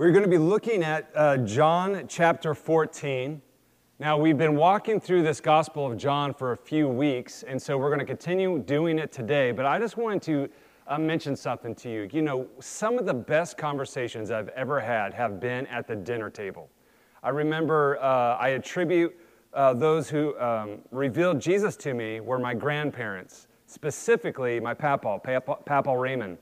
We're going to be looking at uh, John chapter 14. Now, we've been walking through this Gospel of John for a few weeks, and so we're going to continue doing it today. But I just wanted to uh, mention something to you. You know, some of the best conversations I've ever had have been at the dinner table. I remember uh, I attribute uh, those who um, revealed Jesus to me were my grandparents, specifically my papa, papa, Raymond.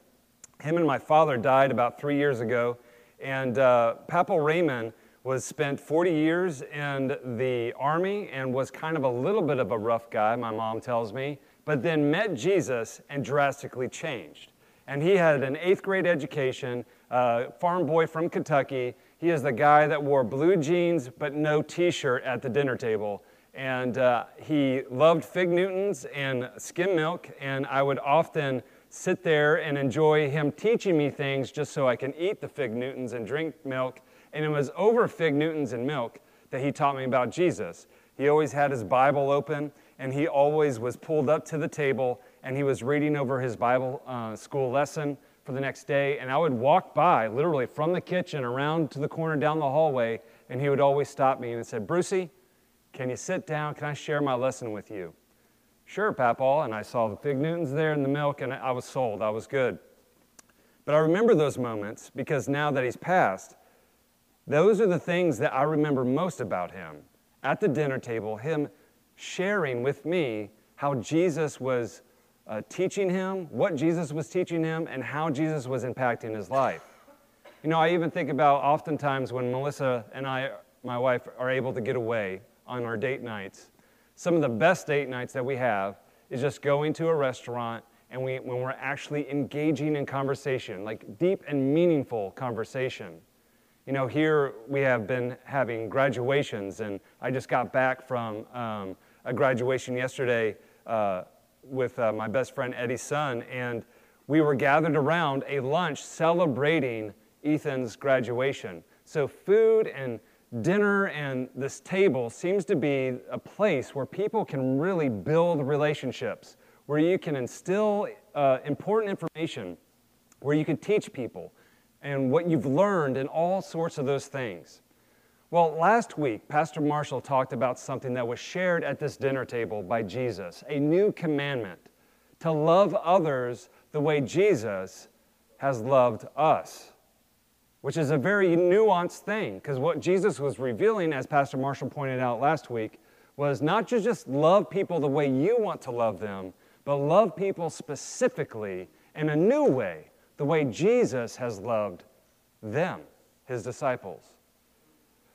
Him and my father died about three years ago and uh, Papaw Raymond was spent 40 years in the army and was kind of a little bit of a rough guy, my mom tells me, but then met Jesus and drastically changed. And he had an eighth grade education, uh, farm boy from Kentucky. He is the guy that wore blue jeans but no t shirt at the dinner table. And uh, he loved Fig Newtons and skim milk, and I would often sit there and enjoy him teaching me things just so I can eat the fig Newtons and drink milk. And it was over fig Newtons and milk that he taught me about Jesus. He always had his Bible open, and he always was pulled up to the table, and he was reading over his Bible uh, school lesson for the next day. And I would walk by, literally from the kitchen around to the corner down the hallway, and he would always stop me and said, Brucey, can you sit down? Can I share my lesson with you? Sure, Papaw. And I saw the fig Newtons there in the milk, and I was sold. I was good. But I remember those moments because now that he's passed, those are the things that I remember most about him. At the dinner table, him sharing with me how Jesus was uh, teaching him, what Jesus was teaching him, and how Jesus was impacting his life. You know, I even think about oftentimes when Melissa and I, my wife, are able to get away on our date nights some of the best date nights that we have is just going to a restaurant and we, when we're actually engaging in conversation, like deep and meaningful conversation. You know, here we have been having graduations, and I just got back from um, a graduation yesterday uh, with uh, my best friend Eddie's son, and we were gathered around a lunch celebrating Ethan's graduation. So, food and dinner and this table seems to be a place where people can really build relationships, where you can instill uh, important information, where you can teach people and what you've learned and all sorts of those things. Well, last week, Pastor Marshall talked about something that was shared at this dinner table by Jesus a new commandment to love others the way Jesus has loved us which is a very nuanced thing because what Jesus was revealing, as Pastor Marshall pointed out last week, was not to just love people the way you want to love them, but love people specifically in a new way, the way Jesus has loved them, his disciples.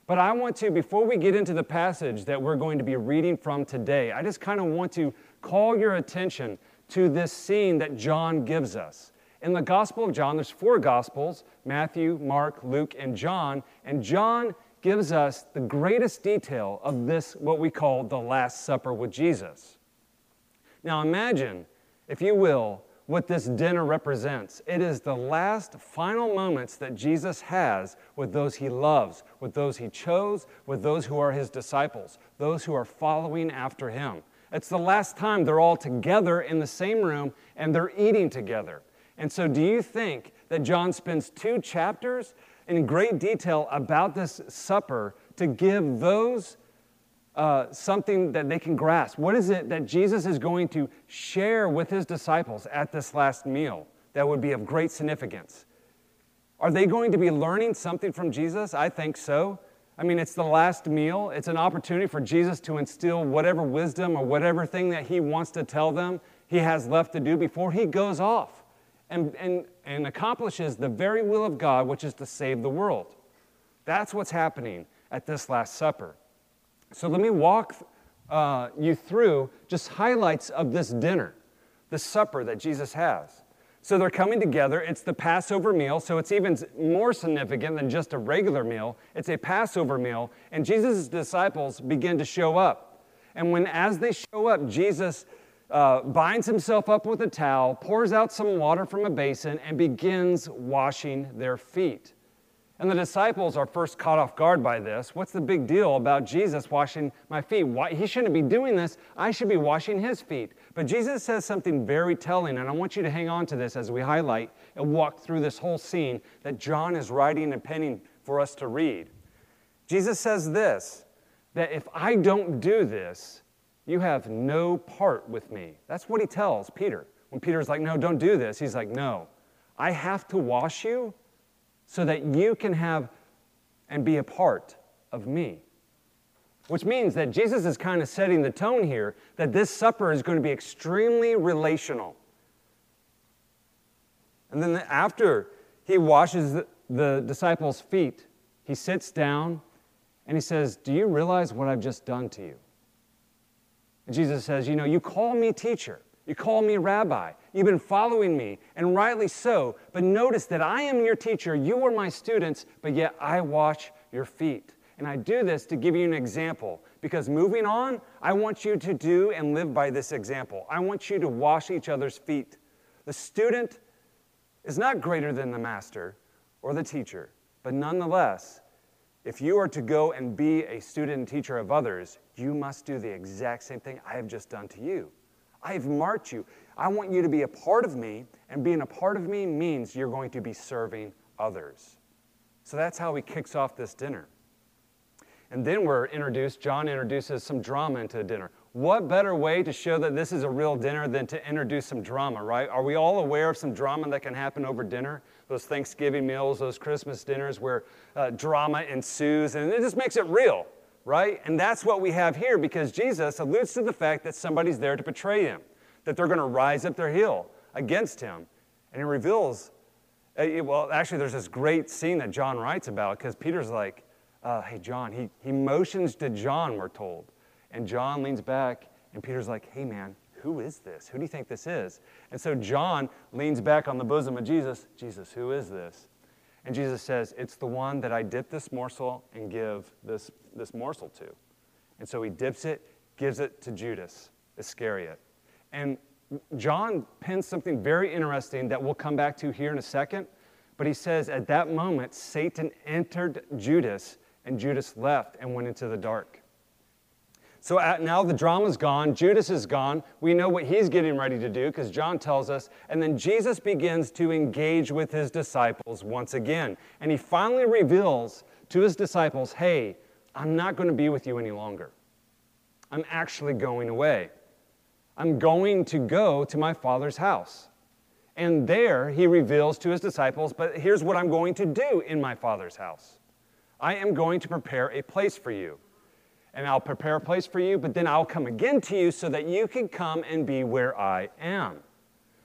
But I want to, before we get into the passage that we're going to be reading from today, I just kind of want to call your attention to this scene that John gives us. In the Gospel of John, there's four Gospels Matthew, Mark, Luke, and John. And John gives us the greatest detail of this, what we call the Last Supper with Jesus. Now imagine, if you will, what this dinner represents. It is the last final moments that Jesus has with those he loves, with those he chose, with those who are his disciples, those who are following after him. It's the last time they're all together in the same room and they're eating together. And so, do you think that John spends two chapters in great detail about this supper to give those uh, something that they can grasp? What is it that Jesus is going to share with his disciples at this last meal that would be of great significance? Are they going to be learning something from Jesus? I think so. I mean, it's the last meal. It's an opportunity for Jesus to instill whatever wisdom or whatever thing that he wants to tell them he has left to do before he goes off and, and, and accomplishes the very will of God, which is to save the world. That's what's happening at this Last Supper. So let me walk uh, you through just highlights of this dinner, the supper that Jesus has. So they're coming together. It's the Passover meal, so it's even more significant than just a regular meal. It's a Passover meal, and Jesus' disciples begin to show up. And when, as they show up, Jesus uh, binds himself up with a towel, pours out some water from a basin, and begins washing their feet. And the disciples are first caught off guard by this. What's the big deal about Jesus washing my feet? Why, he shouldn't be doing this. I should be washing his feet. But Jesus says something very telling, and I want you to hang on to this as we highlight and walk through this whole scene that John is writing and penning for us to read. Jesus says this that if I don't do this, you have no part with me. That's what he tells Peter. When Peter's like, No, don't do this, he's like, No, I have to wash you so that you can have and be a part of me. Which means that Jesus is kind of setting the tone here that this supper is going to be extremely relational. And then after he washes the, disciples' feet, he sits down and he says, Do you realize what I've just done to you? Jesus says, You know, you call me teacher, you call me rabbi, you've been following me, and rightly so. But notice that I am your teacher, you are my students, but yet I wash your feet. And I do this to give you an example because moving on, I want you to do and live by this example. I want you to wash each other's feet. The student is not greater than the master or the teacher, but nonetheless, if you are to go and be a student and teacher of others, you must do the exact same thing I have just done to you. I have marked you. I want you to be a part of me, and being a part of me means you're going to be serving others. So that's how he kicks off this dinner. And then we're introduced, John introduces some drama into the dinner. What better way to show that this is a real dinner than to introduce some drama, right? Are we all aware of some drama that can happen over dinner? Those Thanksgiving meals, those Christmas dinners where uh, drama ensues, and it just makes it real, right? And that's what we have here because Jesus alludes to the fact that somebody's there to betray him, that they're going to rise up their heel against him. And he reveals, uh, well, actually, there's this great scene that John writes about because Peter's like, uh, hey, John, he, he motions to John, we're told. And John leans back, and Peter's like, hey, man, who is this? Who do you think this is? And so John leans back on the bosom of Jesus. Jesus, who is this? And Jesus says, It's the one that I dip this morsel and give this, this morsel to. And so he dips it, gives it to Judas Iscariot. And John pins something very interesting that we'll come back to here in a second. But he says, At that moment, Satan entered Judas and Judas left and went into the dark. So uh, now the drama's gone, Judas is gone. We know what he's getting ready to do because John tells us. And then Jesus begins to engage with his disciples once again. And he finally reveals to his disciples hey, I'm not going to be with you any longer. I'm actually going away. I'm going to go to my Father's house. And there he reveals to his disciples, but here's what I'm going to do in my Father's house. I am going to prepare a place for you. And I'll prepare a place for you, but then I'll come again to you so that you can come and be where I am.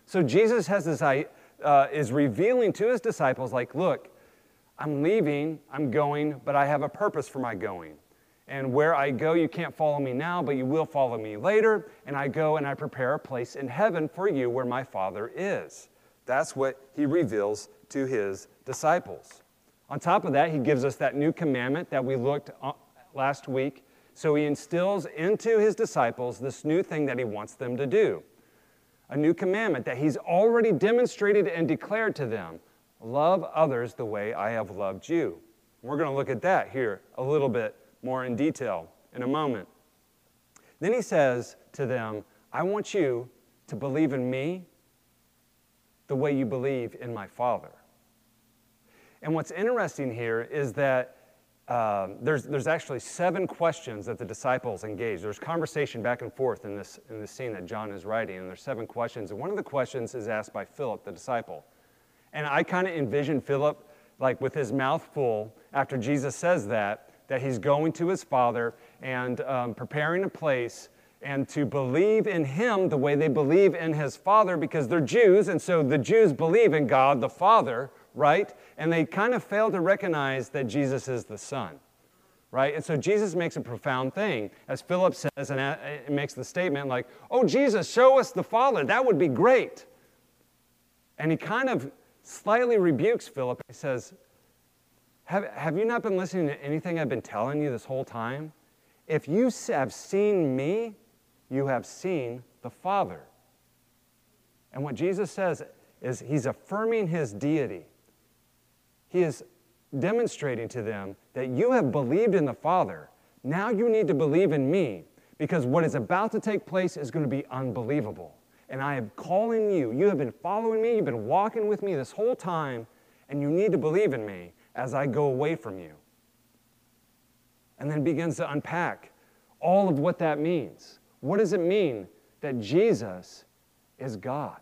So Jesus has this, uh, is revealing to his disciples, like, look, I'm leaving, I'm going, but I have a purpose for my going. And where I go, you can't follow me now, but you will follow me later. And I go and I prepare a place in heaven for you where my Father is. That's what he reveals to his disciples. On top of that, he gives us that new commandment that we looked last week. So he instills into his disciples this new thing that he wants them to do a new commandment that he's already demonstrated and declared to them love others the way I have loved you. We're going to look at that here a little bit more in detail in a moment. Then he says to them, I want you to believe in me the way you believe in my Father. And what's interesting here is that uh, there's, there's actually seven questions that the disciples engage. There's conversation back and forth in this, in this scene that John is writing, and there's seven questions. And one of the questions is asked by Philip, the disciple. And I kind of envision Philip, like with his mouth full, after Jesus says that, that he's going to his father and um, preparing a place and to believe in him the way they believe in his father because they're Jews, and so the Jews believe in God the Father right? And they kind of fail to recognize that Jesus is the Son, right? And so Jesus makes a profound thing, as Philip says, and uh, uh, it makes the statement like, Oh, Jesus, show us the Father. That would be great. And he kind of slightly rebukes Philip. He says, have, have you not been listening to anything I've been telling you this whole time? If you have seen me, you have seen the Father. And what Jesus says is he's affirming his deity. He is demonstrating to them that you have believed in the Father. Now you need to believe in me because what is about to take place is going to be unbelievable. And I am calling you. You have been following me, you've been walking with me this whole time, and you need to believe in me as I go away from you. And then begins to unpack all of what that means. What does it mean that Jesus is God?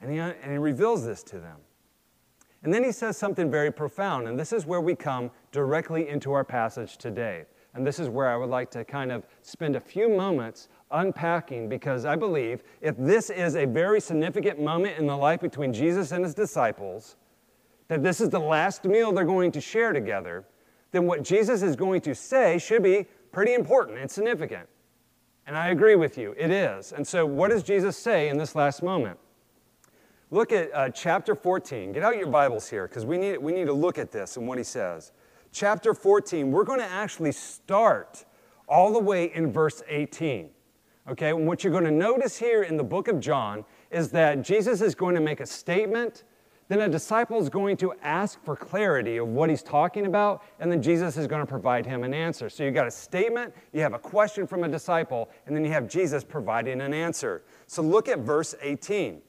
And he, and he reveals this to them. And then he says something very profound, and this is where we come directly into our passage today. And this is where I would like to kind of spend a few moments unpacking because I believe if this is a very significant moment in the life between Jesus and his disciples, that this is the last meal they're going to share together, then what Jesus is going to say should be pretty important and significant. And I agree with you, it is. And so, what does Jesus say in this last moment? Look at uh, chapter 14. Get out your Bibles here because we need, we need to look at this and what he says. Chapter 14, we're going to actually start all the way in verse 18. Okay, and what you're going to notice here in the book of John is that Jesus is going to make a statement, then a disciple is going to ask for clarity of what he's talking about, and then Jesus is going to provide him an answer. So you got a statement, you have a question from a disciple, and then you have Jesus providing an answer. So look at verse 18.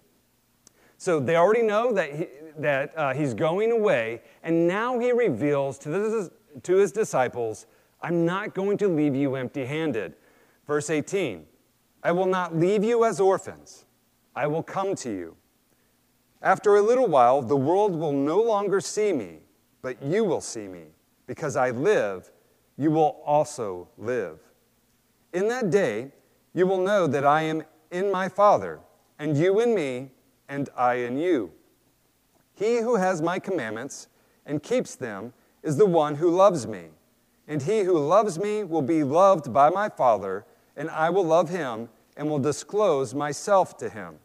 So they already know that, he, that uh, he's going away, and now he reveals to, this, to his disciples, I'm not going to leave you empty handed. Verse 18 I will not leave you as orphans, I will come to you. After a little while, the world will no longer see me, but you will see me. Because I live, you will also live. In that day, you will know that I am in my Father, and you in me, and I in you. He who has my commandments and keeps them is the one who loves me. And he who loves me will be loved by my Father, and I will love him and will disclose myself to him.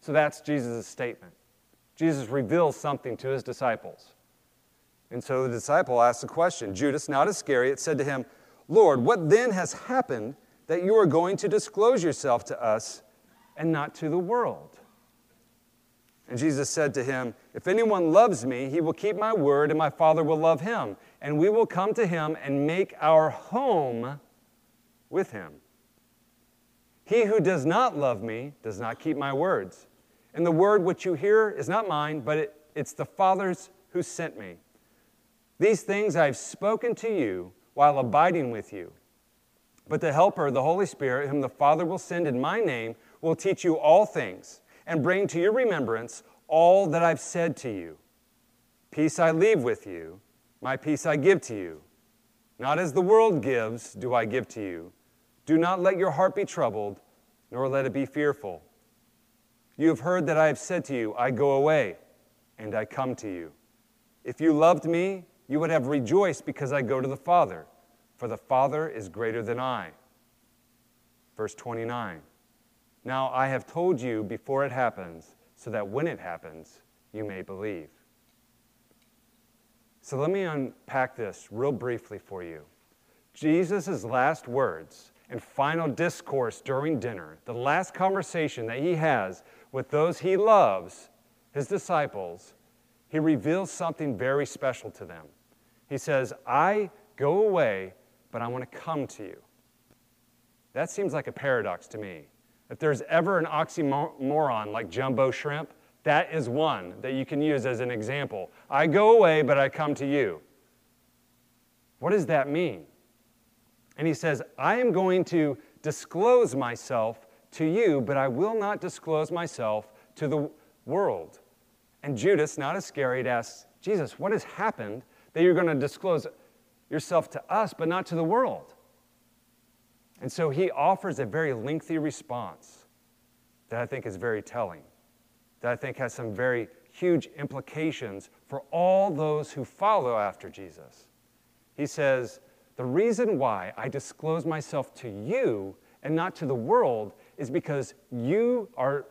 So that's Jesus' statement. Jesus reveals something to his disciples. And so the disciple asks the question Judas, not Iscariot, said to him, Lord, what then has happened that you are going to disclose yourself to us and not to the world? And Jesus said to him, If anyone loves me, he will keep my word, and my Father will love him, and we will come to him and make our home with him. He who does not love me does not keep my words. And the word which you hear is not mine, but it, it's the Father's who sent me. These things I have spoken to you while abiding with you. But the Helper, the Holy Spirit, whom the Father will send in my name, will teach you all things and bring to your remembrance all that I've said to you. Peace I leave with you, my peace I give to you. Not as the world gives, do I give to you. Do not let your heart be troubled, nor let it be fearful. You have heard that I have said to you, I go away, and I come to you. If you loved me, you would have rejoiced because I go to the Father, for the Father is greater than I. Verse 29. Now I have told you before it happens, so that when it happens, you may believe. So let me unpack this real briefly for you. Jesus' last words and final discourse during dinner, the last conversation that he has with those he loves, his disciples, he reveals something very special to them. He says, I go away, but I want to come to you. That seems like a paradox to me. If there's ever an oxymoron like jumbo shrimp, that is one that you can use as an example. I go away, but I come to you. What does that mean? And he says, I am going to disclose myself to you, but I will not disclose myself to the world. And Judas, not Iscariot, asks, Jesus, what has happened that you're going to disclose yourself to us, but not to the world? And so he offers a very lengthy response that I think is very telling, that I think has some very huge implications for all those who follow after Jesus. He says, the reason why I disclose myself to you and not to the world is because you are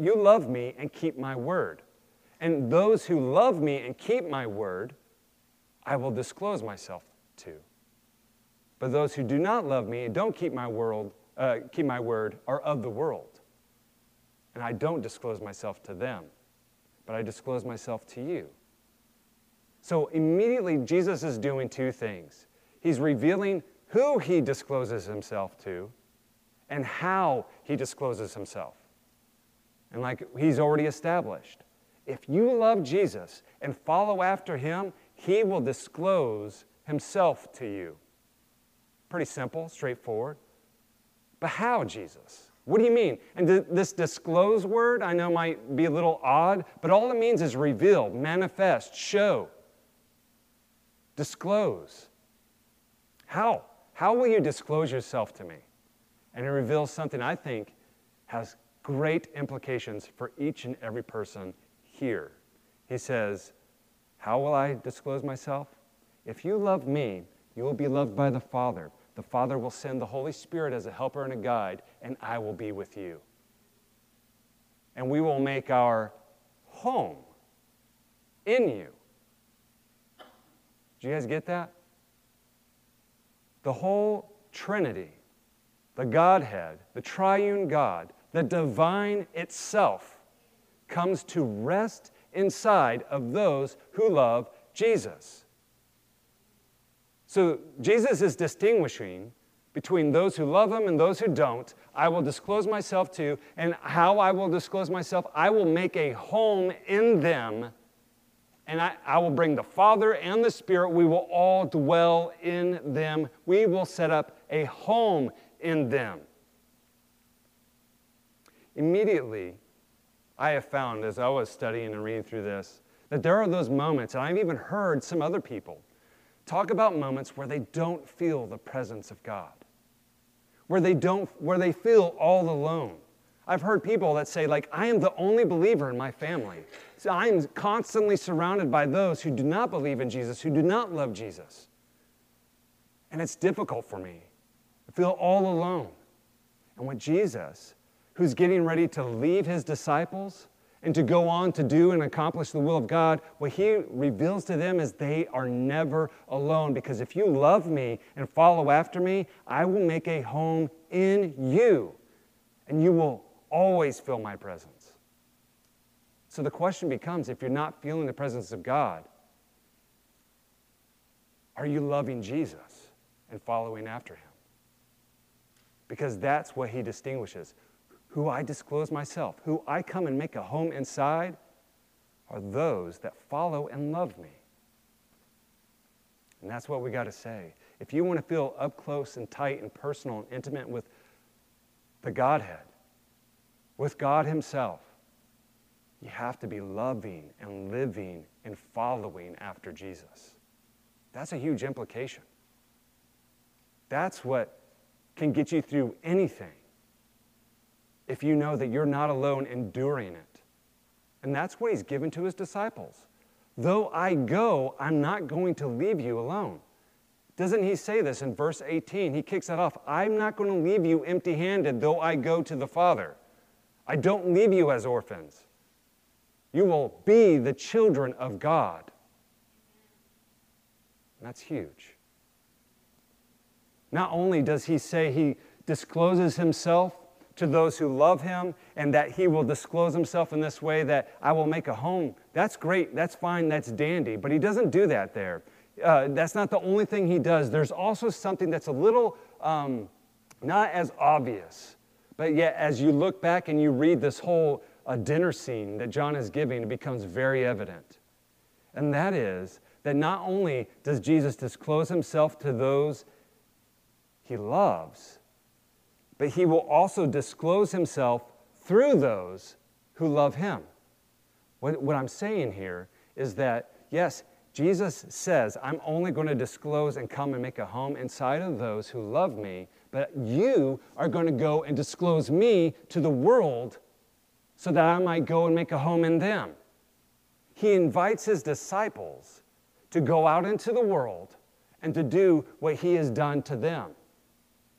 you love me and keep my word. And those who love me and keep my word, I will disclose myself to. But those who do not love me and don't keep my world, uh, keep my word are of the world. And I don't disclose myself to them, but I disclose myself to you. So immediately Jesus is doing two things he's revealing who he discloses himself to and how he discloses himself. And like he's already established, if you love Jesus and follow after him, he will disclose himself to you. Pretty simple, straightforward. But how, Jesus? What do you mean? And th- this disclose word, I know might be a little odd, but all it means is reveal, manifest, show, disclose. How? How will you disclose yourself to me? And it reveals something I think has great implications for each and every person here. He says, How will I disclose myself? If you love me, you will be loved by the Father. The Father will send the Holy Spirit as a helper and a guide, and I will be with you. And we will make our home in you. Do you guys get that? The whole Trinity, the Godhead, the triune God, the divine itself, comes to rest inside of those who love Jesus. So Jesus is distinguishing between those who love him and those who don't. I will disclose myself to, and how I will disclose myself, I will make a home in them, and I, I will bring the Father and the Spirit. We will all dwell in them. We will set up a home in them. Immediately, I have found as I was studying and reading through this that there are those moments, and I've even heard some other people Talk about moments where they don't feel the presence of God, where they don't, where they feel all alone. I've heard people that say, like, I am the only believer in my family. So I'm constantly surrounded by those who do not believe in Jesus, who do not love Jesus. And it's difficult for me. I feel all alone. And with Jesus, who's getting ready to leave his disciples, and to go on to do and accomplish the will of God, what he reveals to them is they are never alone. Because if you love me and follow after me, I will make a home in you, and you will always feel my presence. So the question becomes if you're not feeling the presence of God, are you loving Jesus and following after him? Because that's what he distinguishes who I disclose myself, who I come and make a home inside, are those that follow and love me. And that's what we got to say. If you want to feel up close and tight and personal and intimate with the Godhead, with God Himself, you have to be loving and living and following after Jesus. That's a huge implication. That's what can get you through anything if you know that you're not alone enduring it. And that's what he's given to his disciples. Though I go, I'm not going to leave you alone. Doesn't he say this in verse 18? He kicks that off. I'm not going to leave you empty handed, though I go to the Father. I don't leave you as orphans. You will be the children of God. And that's huge. Not only does he say he discloses himself to those who love him and that he will disclose himself in this way that I will make a home. That's great. That's fine. That's dandy. But he doesn't do that there. Uh, that's not the only thing he does. There's also something that's a little um, not as obvious. But yet, as you look back and you read this whole uh, dinner scene that John is giving, it becomes very evident. And that is that not only does Jesus disclose himself to those he loves, but he will also disclose himself through those who love him. What, what I'm saying here is that, yes, Jesus says, I'm only going to disclose and come and make a home inside of those who love me, but you are going to go and disclose me to the world so that I might go and make a home in them. He invites his disciples to go out into the world and to do what he has done to them.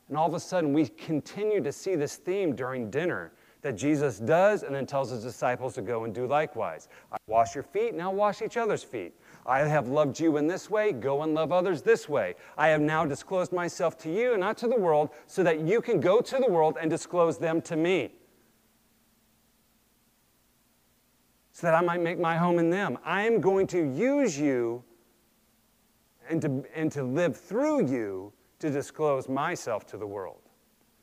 And all of a sudden, we continue to see this theme during dinner that Jesus does and then tells his disciples to go and do likewise. I wash your feet, now wash each other's feet. I have loved you in this way, go and love others this way. I have now disclosed myself to you and not to the world, so that you can go to the world and disclose them to me. So that I might make my home in them. I am going to use you and to, and to live through you to disclose myself to the world.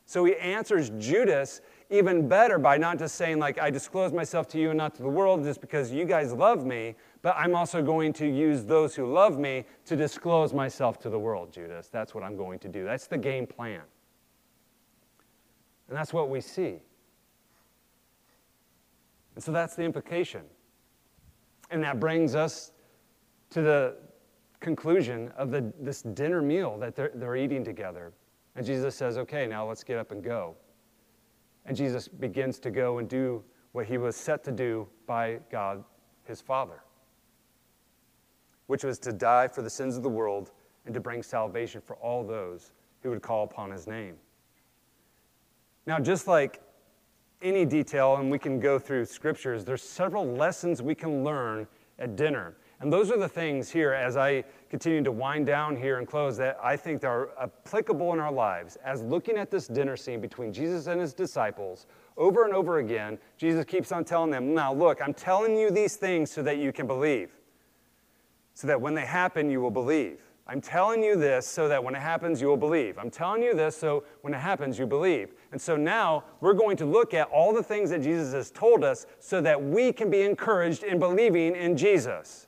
So he answers Judas even better by not just saying, like, I disclose myself to you and not to the world just because you guys love me, but I'm also going to use those who love me to disclose myself to the world, Judas. That's what I'm going to do. That's the game plan. And that's what we see. And so that's the implication. And that brings us to the conclusion of the, this dinner meal that they're, they're eating together. And Jesus says, Okay, now let's get up and go. And Jesus begins to go and do what he was set to do by God, his Father, which was to die for the sins of the world and to bring salvation for all those who would call upon his name. Now, just like any detail, and we can go through scriptures, there's several lessons we can learn at dinner. And those are the things here as I continue to wind down here and close that I think are applicable in our lives. As looking at this dinner scene between Jesus and his disciples, over and over again, Jesus keeps on telling them, Now look, I'm telling you these things so that you can believe, so that when they happen, you will believe. I'm telling you this so that when it happens, you will believe. I'm telling you this so when it happens, you believe. And so now we're going to look at all the things that Jesus has told us so that we can be encouraged in believing in Jesus.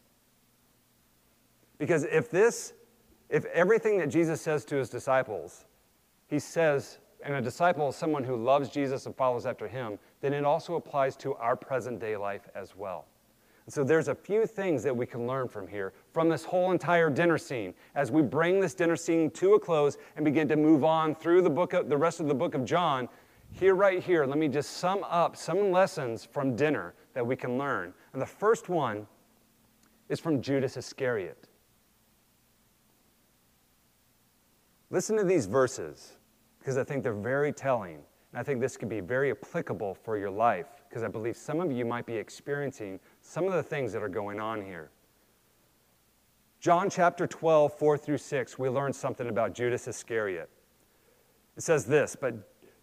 Because if this, if everything that Jesus says to his disciples, he says, and a disciple is someone who loves Jesus and follows after him, then it also applies to our present day life as well. And so there's a few things that we can learn from here, from this whole entire dinner scene, as we bring this dinner scene to a close and begin to move on through the book of, the rest of the book of John. Here, right here, let me just sum up some lessons from dinner that we can learn. And the first one is from Judas Iscariot. Listen to these verses because I think they're very telling. And I think this could be very applicable for your life because I believe some of you might be experiencing some of the things that are going on here. John chapter 12, 4 through 6, we learn something about Judas Iscariot. It says this But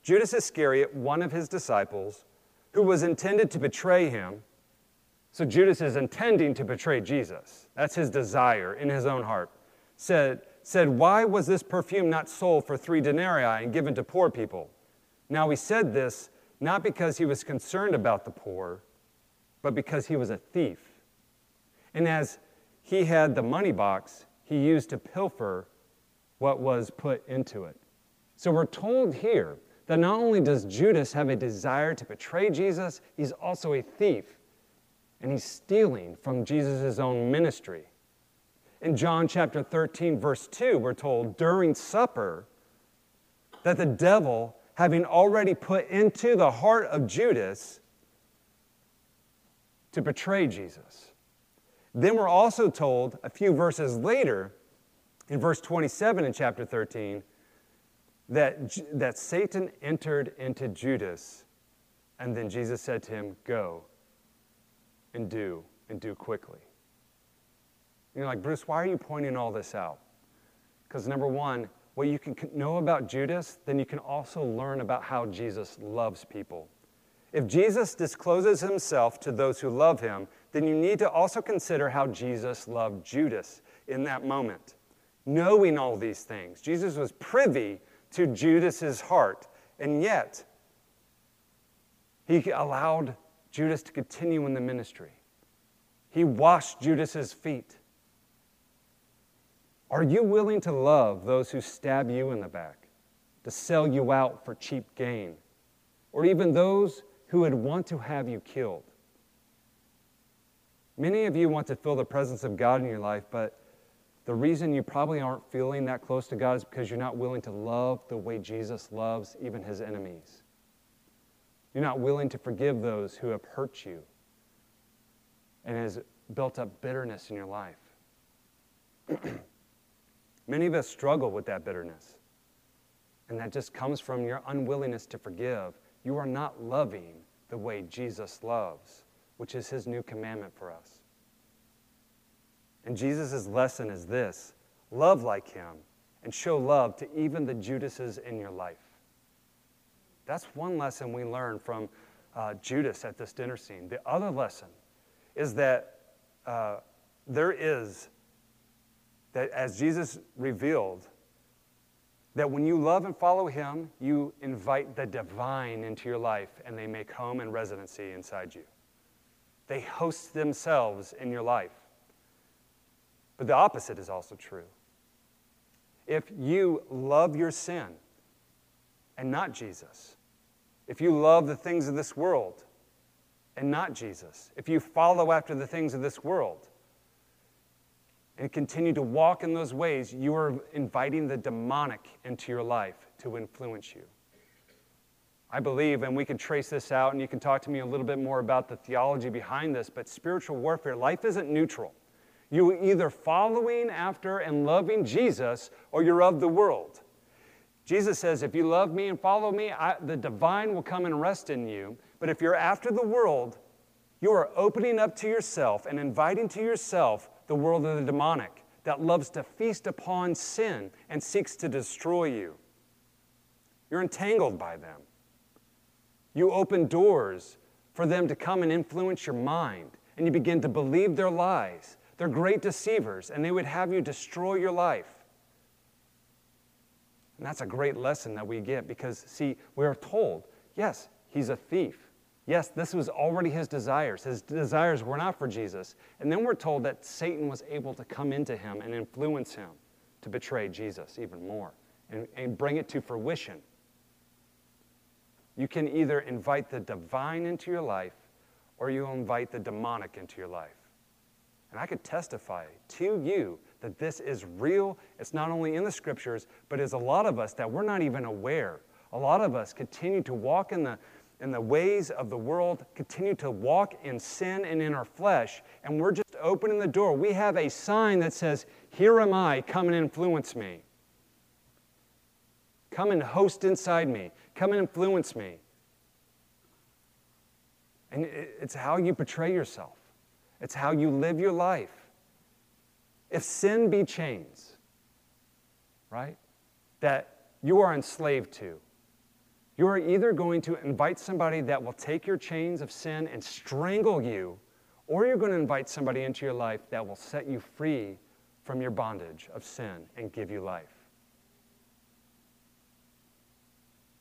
Judas Iscariot, one of his disciples, who was intended to betray him, so Judas is intending to betray Jesus. That's his desire in his own heart. Said, said, Why was this perfume not sold for three denarii and given to poor people? Now he said this not because he was concerned about the poor, but because he was a thief. And as he had the money box, he used to pilfer what was put into it. So we're told here that not only does Judas have a desire to betray Jesus, he's also a thief. And he's stealing from Jesus' own ministry. In John chapter 13, verse 2, we're told during supper that the devil, having already put into the heart of Judas to betray Jesus. Then we're also told a few verses later, in verse 27 in chapter 13, that, that Satan entered into Judas, and then Jesus said to him, Go and do, and do quickly. And you're like, Bruce, why are you pointing all this out? Because number one, what you can know about Judas, then you can also learn about how Jesus loves people. If Jesus discloses himself to those who love him, then you need to also consider how Jesus loved Judas in that moment. Knowing all these things, Jesus was privy to Judas's heart, and yet he allowed Judas to continue in the ministry. He washed Judas's feet. Are you willing to love those who stab you in the back, to sell you out for cheap gain, or even those who would want to have you killed. Many of you want to feel the presence of God in your life, but the reason you probably aren't feeling that close to God is because you're not willing to love the way Jesus loves even his enemies. You're not willing to forgive those who have hurt you and has built up bitterness in your life. Many of us struggle with that bitterness. And that just comes from your unwillingness to forgive you are not loving the way Jesus loves, which is his new commandment for us. And Jesus' lesson is this love like him and show love to even the Judases in your life. That's one lesson we learn from uh, Judas at this dinner scene. The other lesson is that uh, there is, that as Jesus revealed, that when you love and follow Him, you invite the divine into your life and they make home and residency inside you. They host themselves in your life. But the opposite is also true. If you love your sin and not Jesus, if you love the things of this world and not Jesus, if you follow after the things of this world, and continue to walk in those ways, you are inviting the demonic into your life to influence you. I believe, and we can trace this out, and you can talk to me a little bit more about the theology behind this, but spiritual warfare, life isn't neutral. You're either following after and loving Jesus, or you're of the world. Jesus says, If you love me and follow me, I, the divine will come and rest in you. But if you're after the world, you are opening up to yourself and inviting to yourself the world of the demonic that loves to feast upon sin and seeks to destroy you. You're entangled by them. You open doors for them to come and influence your mind, and you begin to believe their lies. They're great deceivers, and they would have you destroy your life. And that's a great lesson that we get because, see, we are told, yes, he's a thief. Yes, this was already his desires. His desires were not for Jesus. And then we're told that Satan was able to come into him and influence him to betray Jesus even more and, and bring it to fruition. You can either invite the divine into your life or you invite the demonic into your life. And I could testify to you that this is real. It's not only in the scriptures, but as a lot of us that we're not even aware. A lot of us continue to walk in the and the ways of the world, continue to walk in sin and in our flesh, and we're just opening the door. We have a sign that says, Here am I, come and influence me. Come and host inside me. Come and influence me. And it's how you portray yourself, it's how you live your life. If sin be chains, right, that you are enslaved to, you are either going to invite somebody that will take your chains of sin and strangle you, or you're going to invite somebody into your life that will set you free from your bondage of sin and give you life.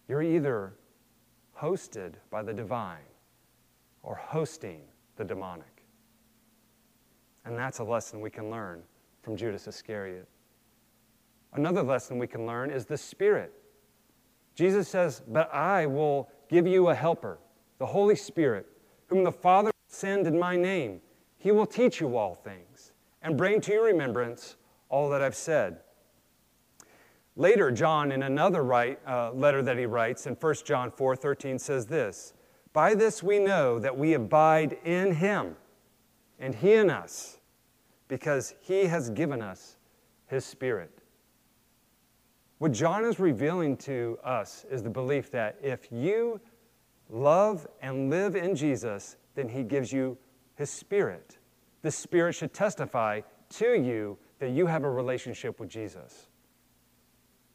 You're either hosted by the divine or hosting the demonic. And that's a lesson we can learn from Judas Iscariot. Another lesson we can learn is the Spirit Jesus says, But I will give you a helper, the Holy Spirit, whom the Father will send in my name. He will teach you all things and bring to your remembrance all that I've said. Later, John, in another write, uh, letter that he writes in 1 John 4 13, says this By this we know that we abide in him and he in us, because he has given us his Spirit. What John is revealing to us is the belief that if you love and live in Jesus, then he gives you his spirit. The spirit should testify to you that you have a relationship with Jesus.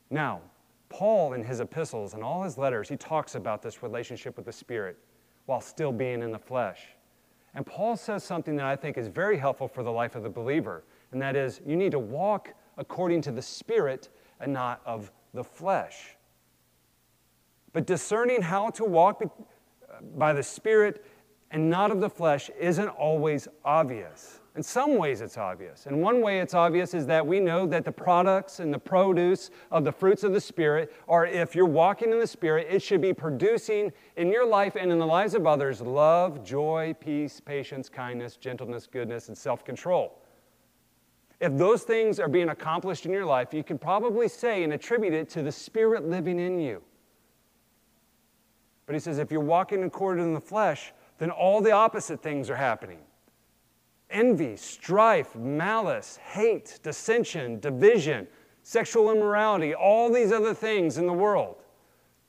Now, Paul, in his epistles and all his letters, he talks about this relationship with the Spirit while still being in the flesh. And Paul says something that I think is very helpful for the life of the believer, and that is you need to walk according to the Spirit and not of the flesh. But discerning how to walk by the Spirit and not of the flesh isn't always obvious. In some ways, it's obvious. And one way it's obvious is that we know that the products and the produce of the fruits of the Spirit are, if you're walking in the Spirit, it should be producing in your life and in the lives of others love, joy, peace, patience, kindness, gentleness, goodness, and self control. If those things are being accomplished in your life, you can probably say and attribute it to the Spirit living in you. But he says, if you're walking according to the flesh, then all the opposite things are happening envy, strife, malice, hate, dissension, division, sexual immorality, all these other things in the world.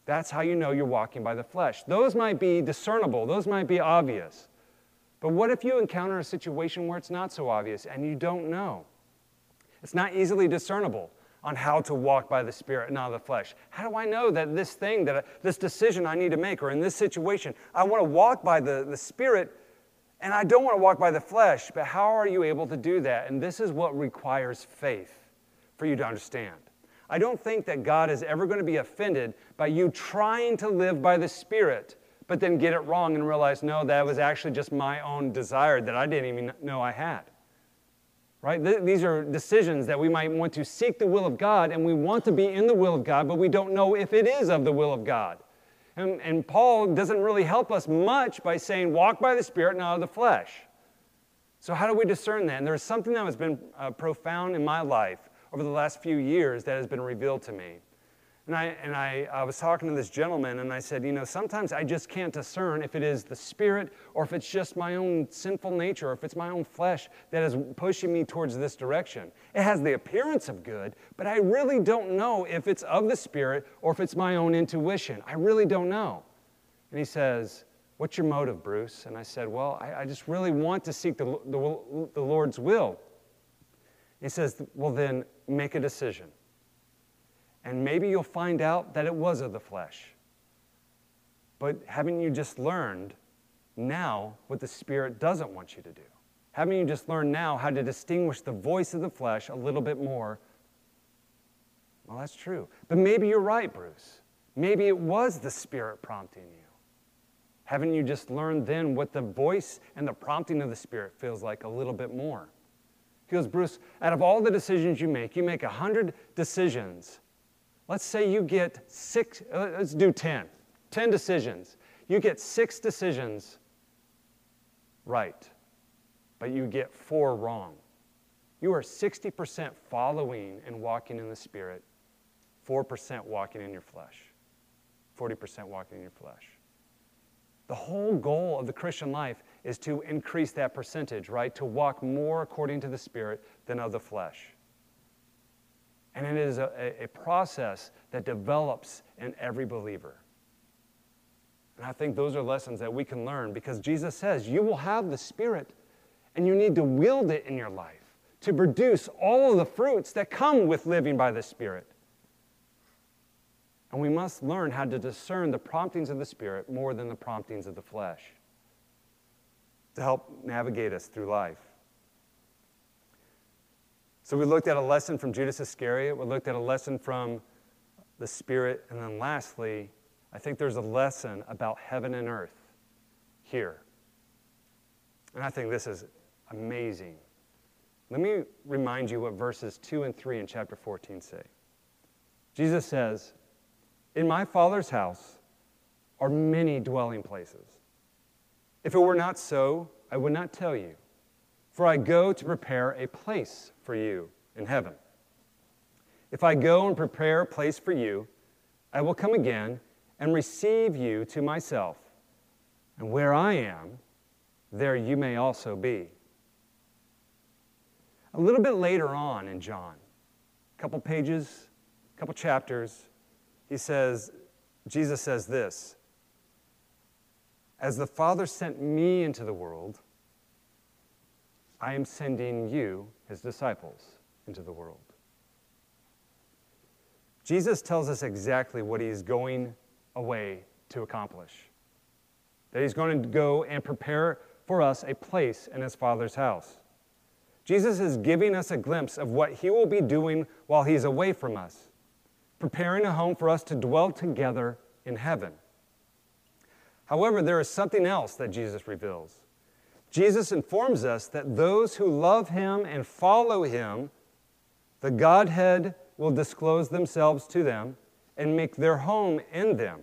That's how you know you're walking by the flesh. Those might be discernible, those might be obvious. But what if you encounter a situation where it's not so obvious and you don't know? It's not easily discernible on how to walk by the Spirit and not the flesh. How do I know that this thing, that I, this decision I need to make, or in this situation, I want to walk by the, the Spirit and I don't want to walk by the flesh, but how are you able to do that? And this is what requires faith for you to understand. I don't think that God is ever going to be offended by you trying to live by the Spirit, but then get it wrong and realize, no, that was actually just my own desire that I didn't even know I had. Right? Th- these are decisions that we might want to seek the will of God and we want to be in the will of God, but we don't know if it is of the will of God. And, and Paul doesn't really help us much by saying, walk by the Spirit, not of the flesh. So, how do we discern that? And there's something that has been uh, profound in my life over the last few years that has been revealed to me. And, I, and I, I was talking to this gentleman, and I said, You know, sometimes I just can't discern if it is the Spirit or if it's just my own sinful nature or if it's my own flesh that is pushing me towards this direction. It has the appearance of good, but I really don't know if it's of the Spirit or if it's my own intuition. I really don't know. And he says, What's your motive, Bruce? And I said, Well, I, I just really want to seek the, the, the Lord's will. He says, Well, then make a decision. And maybe you'll find out that it was of the flesh. But haven't you just learned now what the Spirit doesn't want you to do? Haven't you just learned now how to distinguish the voice of the flesh a little bit more? Well, that's true. But maybe you're right, Bruce. Maybe it was the Spirit prompting you. Haven't you just learned then what the voice and the prompting of the Spirit feels like a little bit more? He goes, Bruce, out of all the decisions you make, you make 100 decisions Let's say you get six, uh, let's do 10. 10 decisions. You get six decisions right, but you get four wrong. You are 60% following and walking in the Spirit, 4% walking in your flesh, 40% walking in your flesh. The whole goal of the Christian life is to increase that percentage, right? To walk more according to the Spirit than of the flesh. And it is a, a process that develops in every believer. And I think those are lessons that we can learn because Jesus says you will have the Spirit and you need to wield it in your life to produce all of the fruits that come with living by the Spirit. And we must learn how to discern the promptings of the Spirit more than the promptings of the flesh to help navigate us through life. So we looked at a lesson from Judas Iscariot, we looked at a lesson from the Spirit, and then lastly, I think there's a lesson about heaven and earth here. And I think this is amazing. Let me remind you what verses 2 and 3 in chapter 14 say. Jesus says, In my Father's house are many dwelling places. If it were not so, I would not tell you. For I go to prepare a place for you in heaven. If I go and prepare a place for you, I will come again and receive you to myself. And where I am, there you may also be. A little bit later on in John, a couple pages, a couple chapters, he says, Jesus says this As the Father sent me into the world, I am sending you, his disciples, into the world. Jesus tells us exactly what he is going away to accomplish that he's going to go and prepare for us a place in his Father's house. Jesus is giving us a glimpse of what he will be doing while he's away from us, preparing a home for us to dwell together in heaven. However, there is something else that Jesus reveals. Jesus informs us that those who love him and follow him, the Godhead will disclose themselves to them and make their home in them.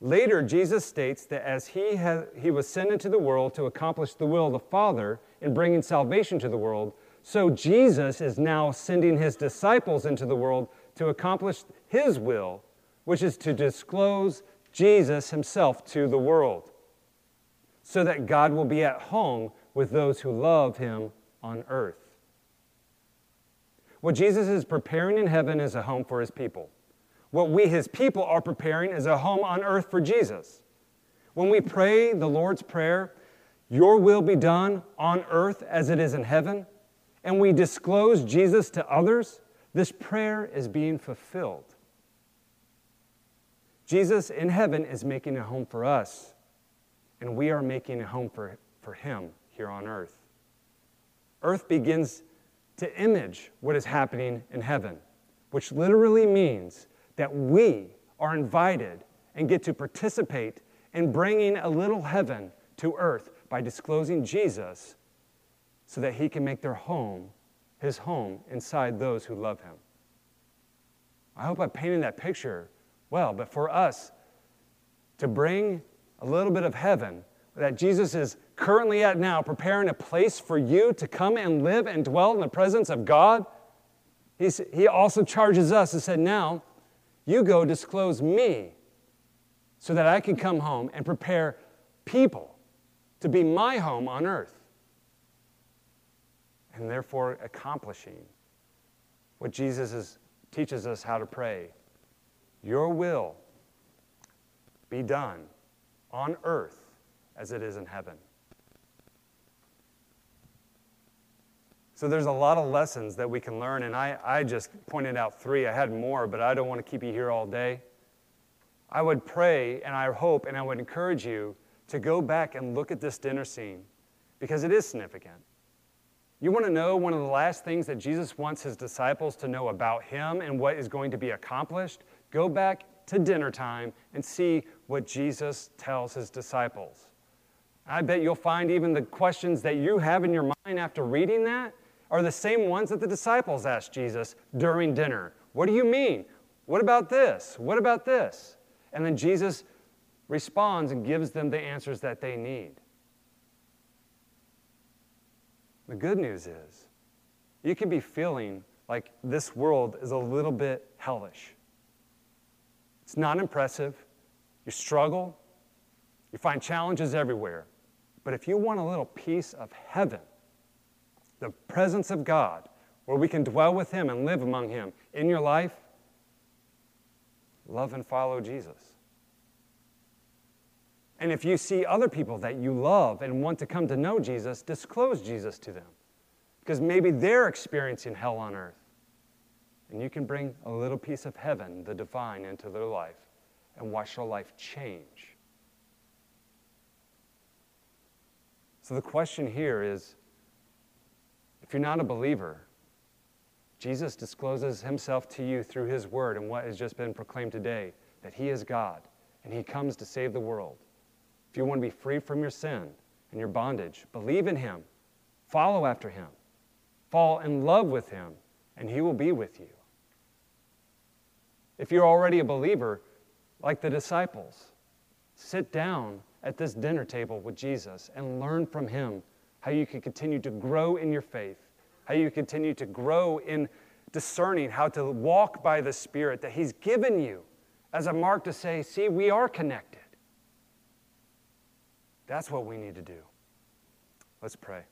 Later, Jesus states that as he, has, he was sent into the world to accomplish the will of the Father in bringing salvation to the world, so Jesus is now sending his disciples into the world to accomplish his will, which is to disclose Jesus himself to the world so that God will be at home with those who love him on earth. What Jesus is preparing in heaven is a home for his people. What we, his people, are preparing is a home on earth for Jesus. When we pray the Lord's Prayer, Your will be done on earth as it is in heaven, and we disclose Jesus to others, this prayer is being fulfilled. Jesus in heaven is making a home for us and we are making a home for, for Him here on earth. Earth begins to image what is happening in heaven. which literally means that we are invited and get to participate in bringing a little heaven to earth by disclosing Jesus so that he can make their home his home inside those who love him. I hope I painted that picture well, but for us to bring a little bit of heaven that Jesus is currently at now, preparing a place for you to come and live and dwell in the presence of God, he's, he also charges us and said, Now, you go disclose me so that I can come home and prepare people to be my home on earth. And therefore, accomplishing what Jesus is, teaches us how to pray Your will be done on earth as it is in heaven. So there's a lot of lessons that we can learn, and I, I just pointed out three. I had more, but I don't want to keep you here all day. I would pray, and I hope, and I would encourage you to go back and look at this dinner scene because it is significant. You want to know one of the last things that Jesus wants his disciples to know about him and what is going to be accomplished? Go back to dinner time and see what Jesus tells his disciples. I bet you'll find even the questions that you have in your mind after reading that are the same ones that the disciples asked Jesus during dinner. What do you mean? What about this? What about this? And then Jesus responds and gives them the answers that they need. The good news is, you can be feeling like this world is a little bit hellish. It's not impressive. You struggle. You find challenges everywhere. But if you want a little piece of heaven, the presence of God, where we can dwell with Him and live among Him in your life, love and follow Jesus. And if you see other people that you love and want to come to know Jesus, disclose Jesus to them. Because maybe they're experiencing hell on earth. And you can bring a little piece of heaven, the divine, into their life and watch their life change. So the question here is if you're not a believer, Jesus discloses himself to you through his word and what has just been proclaimed today that he is God and he comes to save the world. If you want to be free from your sin and your bondage, believe in him, follow after him, fall in love with him, and he will be with you. If you're already a believer, like the disciples, sit down at this dinner table with Jesus and learn from him how you can continue to grow in your faith, how you continue to grow in discerning how to walk by the Spirit that He's given you as a mark to say, see, we are connected. That's what we need to do. Let's pray.